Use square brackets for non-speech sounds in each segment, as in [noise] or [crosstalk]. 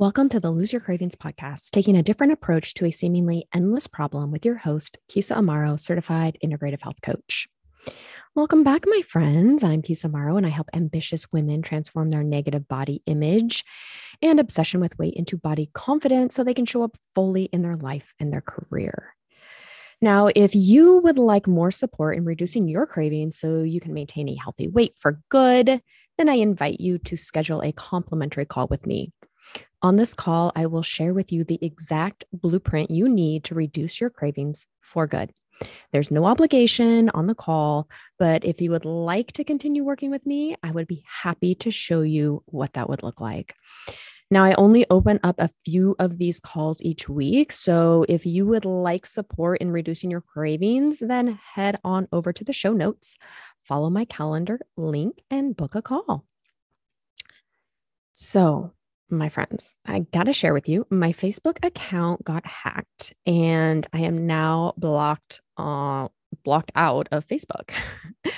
Welcome to the Lose Your Cravings podcast, taking a different approach to a seemingly endless problem with your host, Kisa Amaro, certified integrative health coach. Welcome back, my friends. I'm Kisa Amaro, and I help ambitious women transform their negative body image and obsession with weight into body confidence so they can show up fully in their life and their career. Now, if you would like more support in reducing your cravings so you can maintain a healthy weight for good, then I invite you to schedule a complimentary call with me. On this call, I will share with you the exact blueprint you need to reduce your cravings for good. There's no obligation on the call, but if you would like to continue working with me, I would be happy to show you what that would look like. Now, I only open up a few of these calls each week. So if you would like support in reducing your cravings, then head on over to the show notes, follow my calendar link, and book a call. So, my friends, I got to share with you my Facebook account got hacked and I am now blocked uh, blocked out of Facebook. [laughs]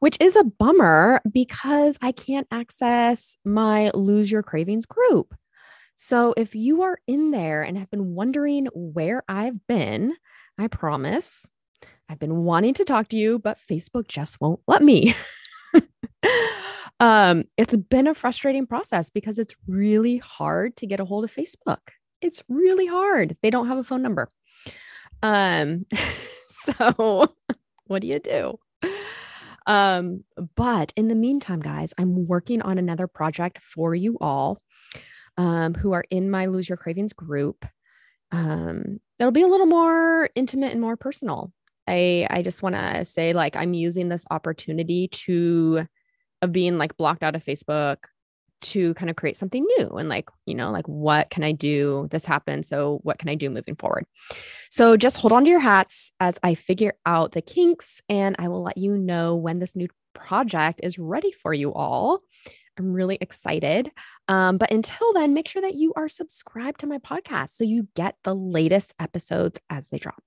Which is a bummer because I can't access my Lose Your Cravings group. So if you are in there and have been wondering where I've been, I promise I've been wanting to talk to you, but Facebook just won't let me. [laughs] um, it's been a frustrating process because it's really hard to get a hold of Facebook. It's really hard. They don't have a phone number. Um, [laughs] so [laughs] what do you do? Um, but in the meantime, guys, I'm working on another project for you all um, who are in my Lose Your Cravings group. Um, it'll be a little more intimate and more personal. I I just want to say like I'm using this opportunity to of being like blocked out of Facebook to kind of create something new and like, you know, like what can I do? This happened. So what can I do moving forward? So just hold on to your hats as I figure out the kinks and I will let you know when this new project is ready for you all. I'm really excited. Um, but until then, make sure that you are subscribed to my podcast so you get the latest episodes as they drop.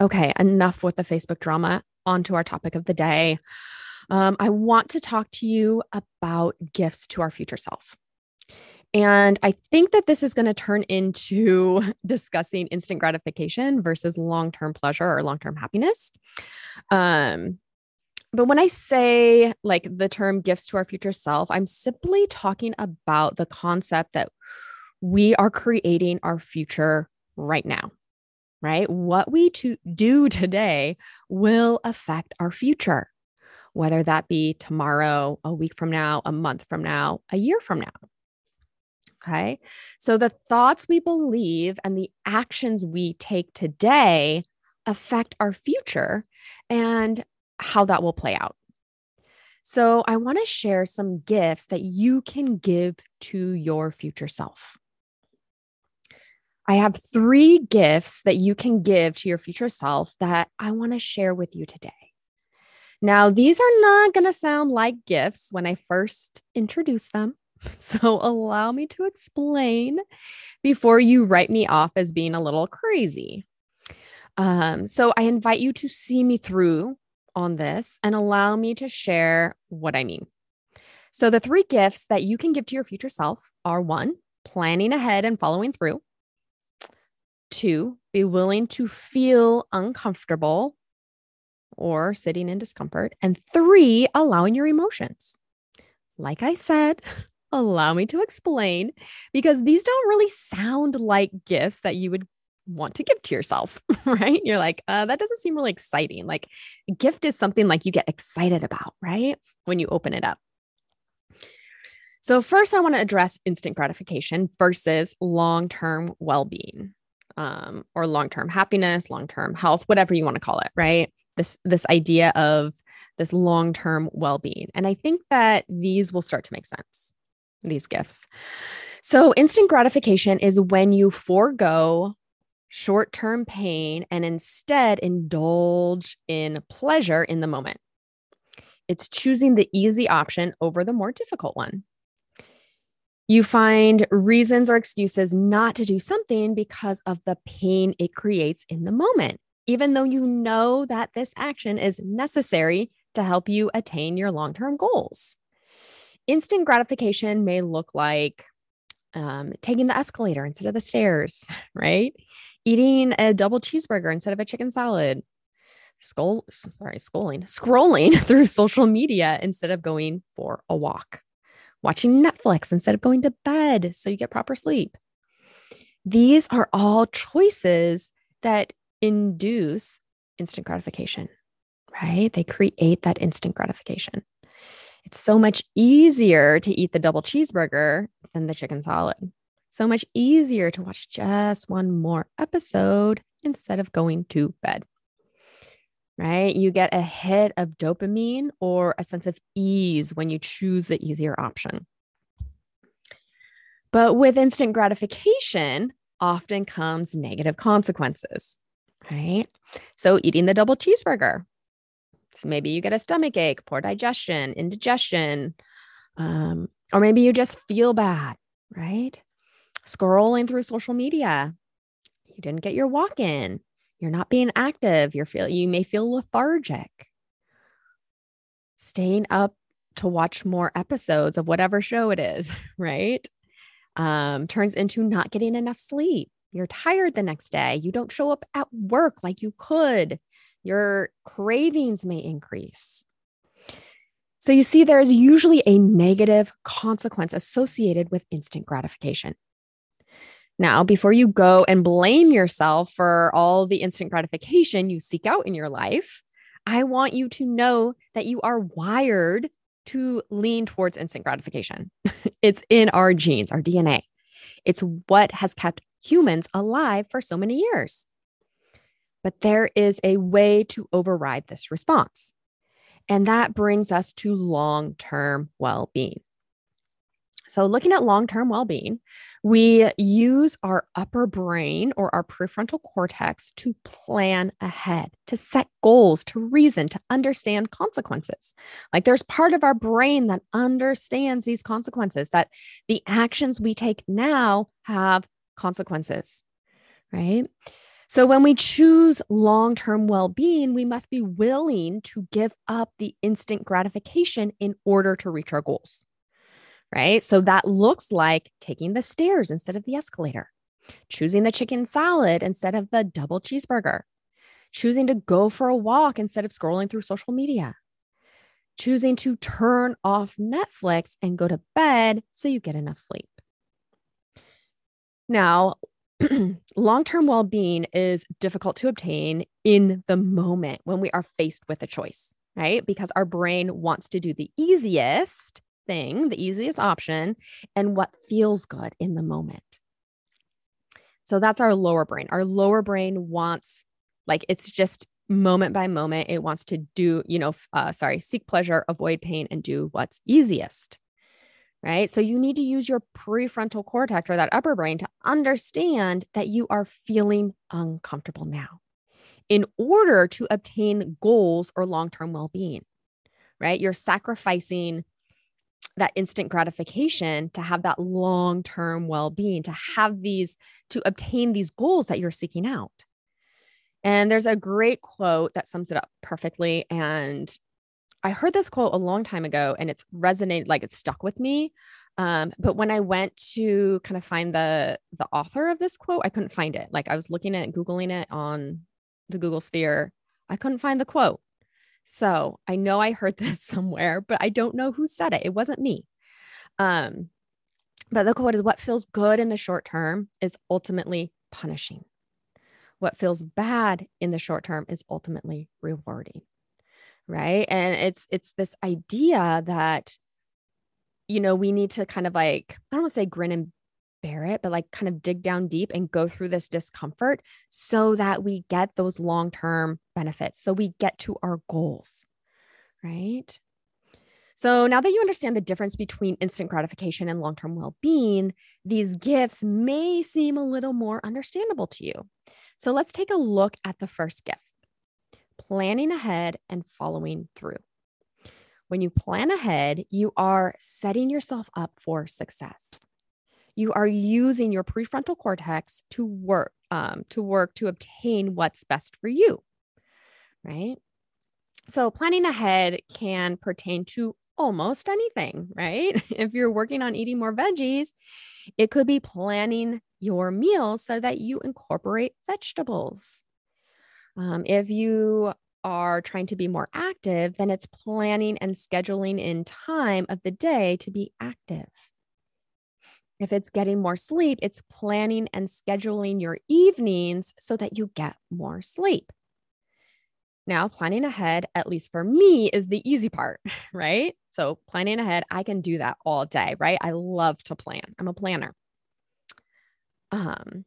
Okay, enough with the Facebook drama. On to our topic of the day um, I want to talk to you about gifts to our future self. And I think that this is going to turn into [laughs] discussing instant gratification versus long term pleasure or long term happiness. Um, but when I say like the term gifts to our future self, I'm simply talking about the concept that we are creating our future right now, right? What we to do today will affect our future whether that be tomorrow, a week from now, a month from now, a year from now. Okay. So the thoughts we believe and the actions we take today affect our future and how that will play out. So I want to share some gifts that you can give to your future self. I have three gifts that you can give to your future self that I want to share with you today. Now, these are not going to sound like gifts when I first introduce them. [laughs] So, allow me to explain before you write me off as being a little crazy. Um, so, I invite you to see me through on this and allow me to share what I mean. So, the three gifts that you can give to your future self are one, planning ahead and following through. Two, be willing to feel uncomfortable or sitting in discomfort. And three, allowing your emotions. Like I said, [laughs] allow me to explain because these don't really sound like gifts that you would want to give to yourself, [laughs] right? You're like, uh, that doesn't seem really exciting. Like, a gift is something like you get excited about, right? When you open it up. So, first, I want to address instant gratification versus long term well being um, or long term happiness, long term health, whatever you want to call it, right? This this idea of this long-term well-being. And i think that these will start to make sense these gifts. So instant gratification is when you forego short-term pain and instead indulge in pleasure in the moment. It's choosing the easy option over the more difficult one. You find reasons or excuses not to do something because of the pain it creates in the moment even though you know that this action is necessary to help you attain your long term goals. Instant gratification may look like um, taking the escalator instead of the stairs, [laughs] right? Eating a double cheeseburger instead of a chicken salad, Skull, sorry, scrolling, scrolling [laughs] through social media instead of going for a walk, watching Netflix instead of going to bed so you get proper sleep. These are all choices that induce instant gratification, right? They create that instant gratification. It's so much easier to eat the double cheeseburger than the chicken salad. So much easier to watch just one more episode instead of going to bed right? You get a hit of dopamine or a sense of ease when you choose the easier option. But with instant gratification, often comes negative consequences, right? So, eating the double cheeseburger. So maybe you get a stomach ache, poor digestion, indigestion, um, or maybe you just feel bad, right? Scrolling through social media, you didn't get your walk in, you're not being active. You're feel you may feel lethargic. Staying up to watch more episodes of whatever show it is, [laughs] right? Um, turns into not getting enough sleep. You're tired the next day. You don't show up at work like you could. Your cravings may increase. So, you see, there is usually a negative consequence associated with instant gratification. Now, before you go and blame yourself for all the instant gratification you seek out in your life, I want you to know that you are wired to lean towards instant gratification. [laughs] it's in our genes, our DNA. It's what has kept humans alive for so many years. But there is a way to override this response. And that brings us to long term well being. So, looking at long term well being, we use our upper brain or our prefrontal cortex to plan ahead, to set goals, to reason, to understand consequences. Like there's part of our brain that understands these consequences, that the actions we take now have consequences, right? So, when we choose long term well being, we must be willing to give up the instant gratification in order to reach our goals right? So that looks like taking the stairs instead of the escalator, choosing the chicken salad instead of the double cheeseburger, choosing to go for a walk instead of scrolling through social media, choosing to turn off Netflix and go to bed so you get enough sleep. Now, [clears throat] long term well being is difficult to obtain in the moment when we are faced with a choice, right? Because our brain wants to do the easiest thing, the easiest option, and what feels good in the moment. So that's our lower brain. Our lower brain wants, like, it's just moment by moment. It wants to do, you know, uh, sorry, seek pleasure, avoid pain, and do what's easiest. Right. So you need to use your prefrontal cortex or that upper brain to understand that you are feeling uncomfortable now in order to obtain goals or long term well being. Right. You're sacrificing that instant gratification to have that long term well being, to have these, to obtain these goals that you're seeking out. And there's a great quote that sums it up perfectly. And I heard this quote a long time ago and it's resonated, like it stuck with me. Um, but when I went to kind of find the the author of this quote, I couldn't find it. Like I was looking at Googling it on the Google sphere. I couldn't find the quote. So I know I heard [laughs] this somewhere, but I don't know who said it. It wasn't me. Um, but the quote is what feels good in the short term is ultimately punishing. What feels bad in the short term is ultimately rewarding. Right. And it's it's this idea that, you know, we need to kind of like, I don't want to say grin and bear it, but like kind of dig down deep and go through this discomfort so that we get those long term benefits. So we get to our goals, right? So now that you understand the difference between instant gratification and long term well being, these gifts may seem a little more understandable to you. So let's take a look at the first gift planning ahead and following through. When you plan ahead, you are setting yourself up for success you are using your prefrontal cortex to work um, to work to obtain what's best for you right so planning ahead can pertain to almost anything right [laughs] if you're working on eating more veggies It could be planning your meals so that you incorporate vegetables. Um, if you are trying to be more active, then it's planning and scheduling in time of the day to be active. If it's getting more sleep, it's planning and scheduling your evenings so that you get more sleep. Now, planning ahead, at least for me, is the easy part, [laughs] right? So, planning ahead, I can do that all day, right? I love to plan. I'm a planner. Um,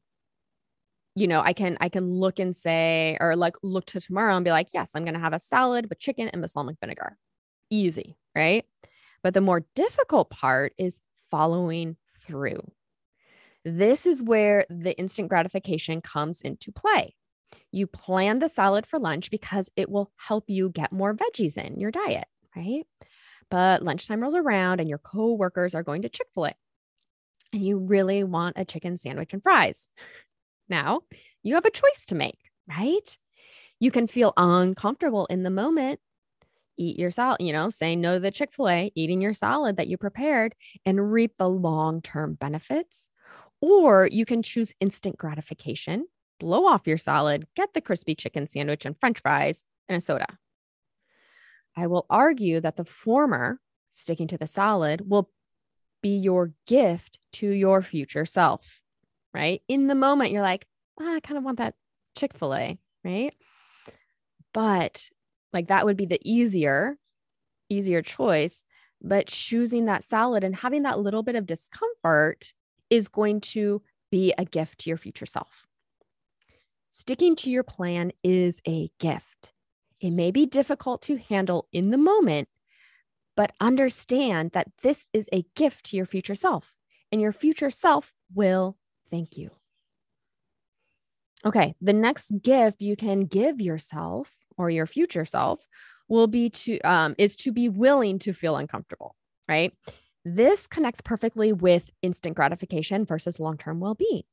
you know, I can I can look and say, or like look to tomorrow and be like, yes, I'm gonna have a salad with chicken and balsamic vinegar. Easy, right? But the more difficult part is following through. This is where the instant gratification comes into play. You plan the salad for lunch because it will help you get more veggies in your diet, right? But lunchtime rolls around and your coworkers are going to Chick fil A and you really want a chicken sandwich and fries. Now you have a choice to make, right? You can feel uncomfortable in the moment eat your salad, you know, saying no to the Chick fil A, eating your salad that you prepared and reap the long term benefits. Or you can choose instant gratification, blow off your salad, get the crispy chicken sandwich and french fries and a soda. I will argue that the former, sticking to the salad, will be your gift to your future self, right? In the moment, you're like, oh, I kind of want that Chick fil A, right? But like that would be the easier, easier choice. But choosing that salad and having that little bit of discomfort is going to be a gift to your future self. Sticking to your plan is a gift. It may be difficult to handle in the moment, but understand that this is a gift to your future self, and your future self will thank you. Okay, the next gift you can give yourself or your future self will be to um, is to be willing to feel uncomfortable, right? This connects perfectly with instant gratification versus long-term well-being.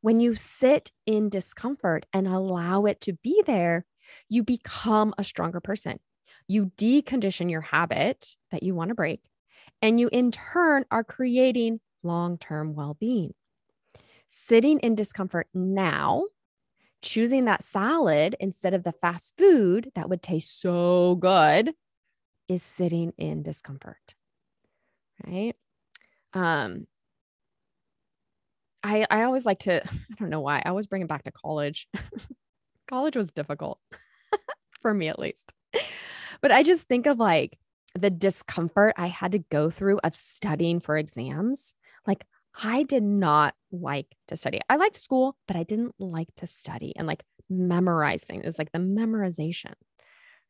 When you sit in discomfort and allow it to be there, you become a stronger person. You decondition your habit that you want to break, and you in turn are creating long-term well-being. Sitting in discomfort now choosing that salad instead of the fast food that would taste so good is sitting in discomfort. Right? Um I I always like to [laughs] I don't know why. I always bring it back to college. [laughs] college was difficult [laughs] for me at least. But I just think of like the discomfort I had to go through of studying for exams. Like I did not like to study. I liked school, but I didn't like to study and like memorize things. It was like the memorization.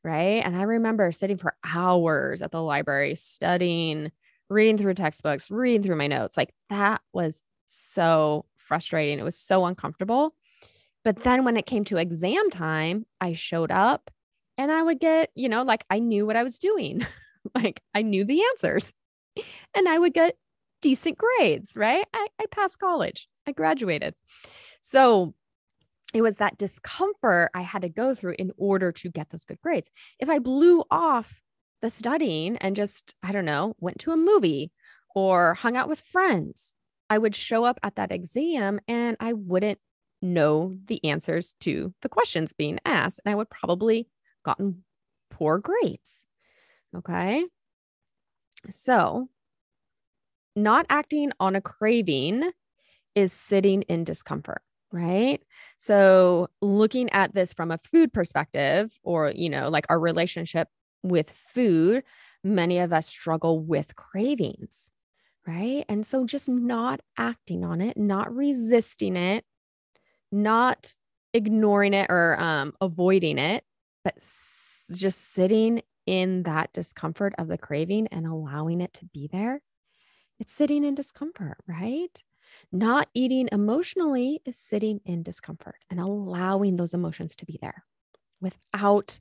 Right. And I remember sitting for hours at the library studying, reading through textbooks, reading through my notes. Like that was so frustrating. It was so uncomfortable. But then when it came to exam time, I showed up and I would get, you know, like I knew what I was doing. [laughs] like I knew the answers and I would get decent grades, right? I, I passed college, I graduated. So it was that discomfort I had to go through in order to get those good grades. If I blew off the studying and just, I don't know, went to a movie or hung out with friends, I would show up at that exam and I wouldn't know the answers to the questions being asked. And I would probably gotten poor grades. Okay. So not acting on a craving is sitting in discomfort right? So looking at this from a food perspective or you know like our relationship with food many of us struggle with cravings right? And so just not acting on it not resisting it not ignoring it or um, avoiding it but s- just sitting in that discomfort of the craving and allowing it to be there it's sitting in discomfort, right? Not eating emotionally is sitting in discomfort and allowing those emotions to be there without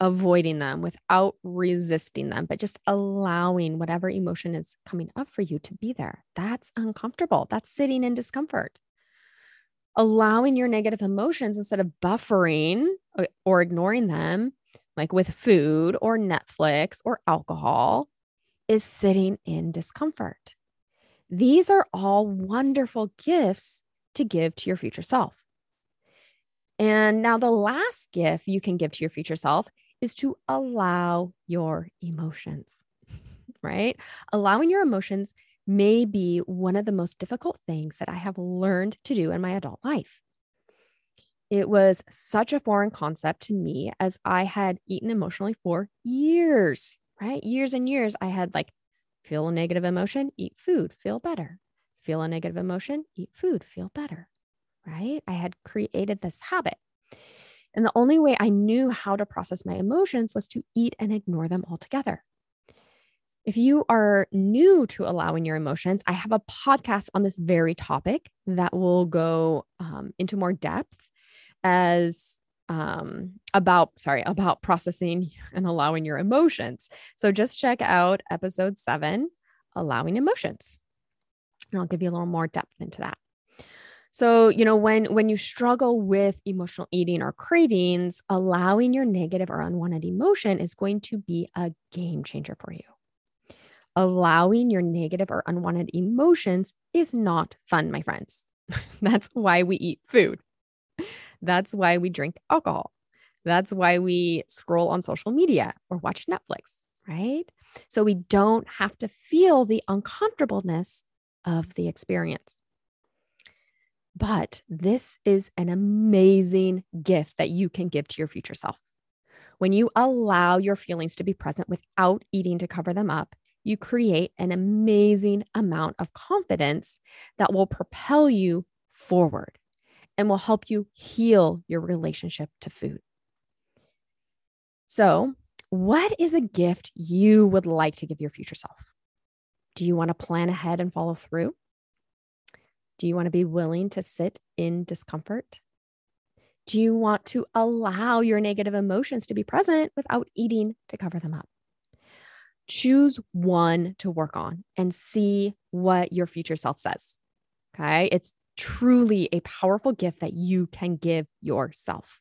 avoiding them, without resisting them, but just allowing whatever emotion is coming up for you to be there. That's uncomfortable. That's sitting in discomfort. Allowing your negative emotions instead of buffering uh, or ignoring them, like with food or Netflix or alcohol, is sitting in discomfort. These are all wonderful gifts to give to your future self. And now, the last gift you can give to your future self is to allow your emotions, [laughs] right? Allowing your emotions may be one of the most difficult things that I have learned to do in my adult life. It was such a foreign concept to me as I had eaten emotionally for years, right? Years and years. I had like, feel a negative emotion, eat food, feel better. Feel a negative emotion, eat food, feel better, right? I had created this habit. And the only way I knew how to process my emotions was to eat and ignore them altogether. If you are new to allowing your emotions, I have a podcast on this very topic that will go um, into more depth as um, about, sorry, about processing [laughs] and allowing your emotions. So just check out episode seven, Allowing Emotions. And I'll give you a little more depth into that. So, you know, when when you struggle with emotional eating or cravings, allowing your negative or unwanted emotion is going to be a game changer for you. Allowing your negative or unwanted emotions is not fun, my friends. [laughs] That's why we eat food. That's why we drink alcohol. That's why we scroll on social media or watch Netflix, right? So we don't have to feel the uncomfortableness of the experience. But this is an amazing gift that you can give to your future self. When you allow your feelings to be present without eating to cover them up, you create an amazing amount of confidence that will propel you forward and will help you heal your relationship to food. So, what is a gift you would like to give your future self? Do you want to plan ahead and follow through? Do you want to be willing to sit in discomfort? Do you want to allow your negative emotions to be present without eating to cover them up? Choose one to work on and see what your future self says. Okay. It's truly a powerful gift that you can give yourself.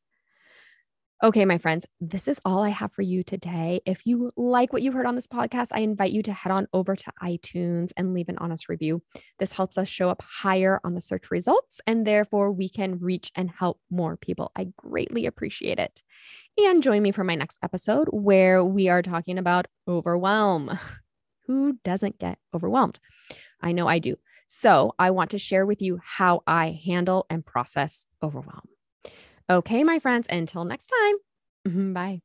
Okay, my friends, this is all I have for you today. If you like what you heard on this podcast, I invite you to head on over to iTunes and leave an honest review. This helps us show up higher on the search results, and therefore we can reach and help more people. I greatly appreciate it. And join me for my next episode where we are talking about overwhelm. [laughs] Who doesn't get overwhelmed? I know I do. So I want to share with you how I handle and process overwhelm. Okay, my friends, until next time, [laughs] bye.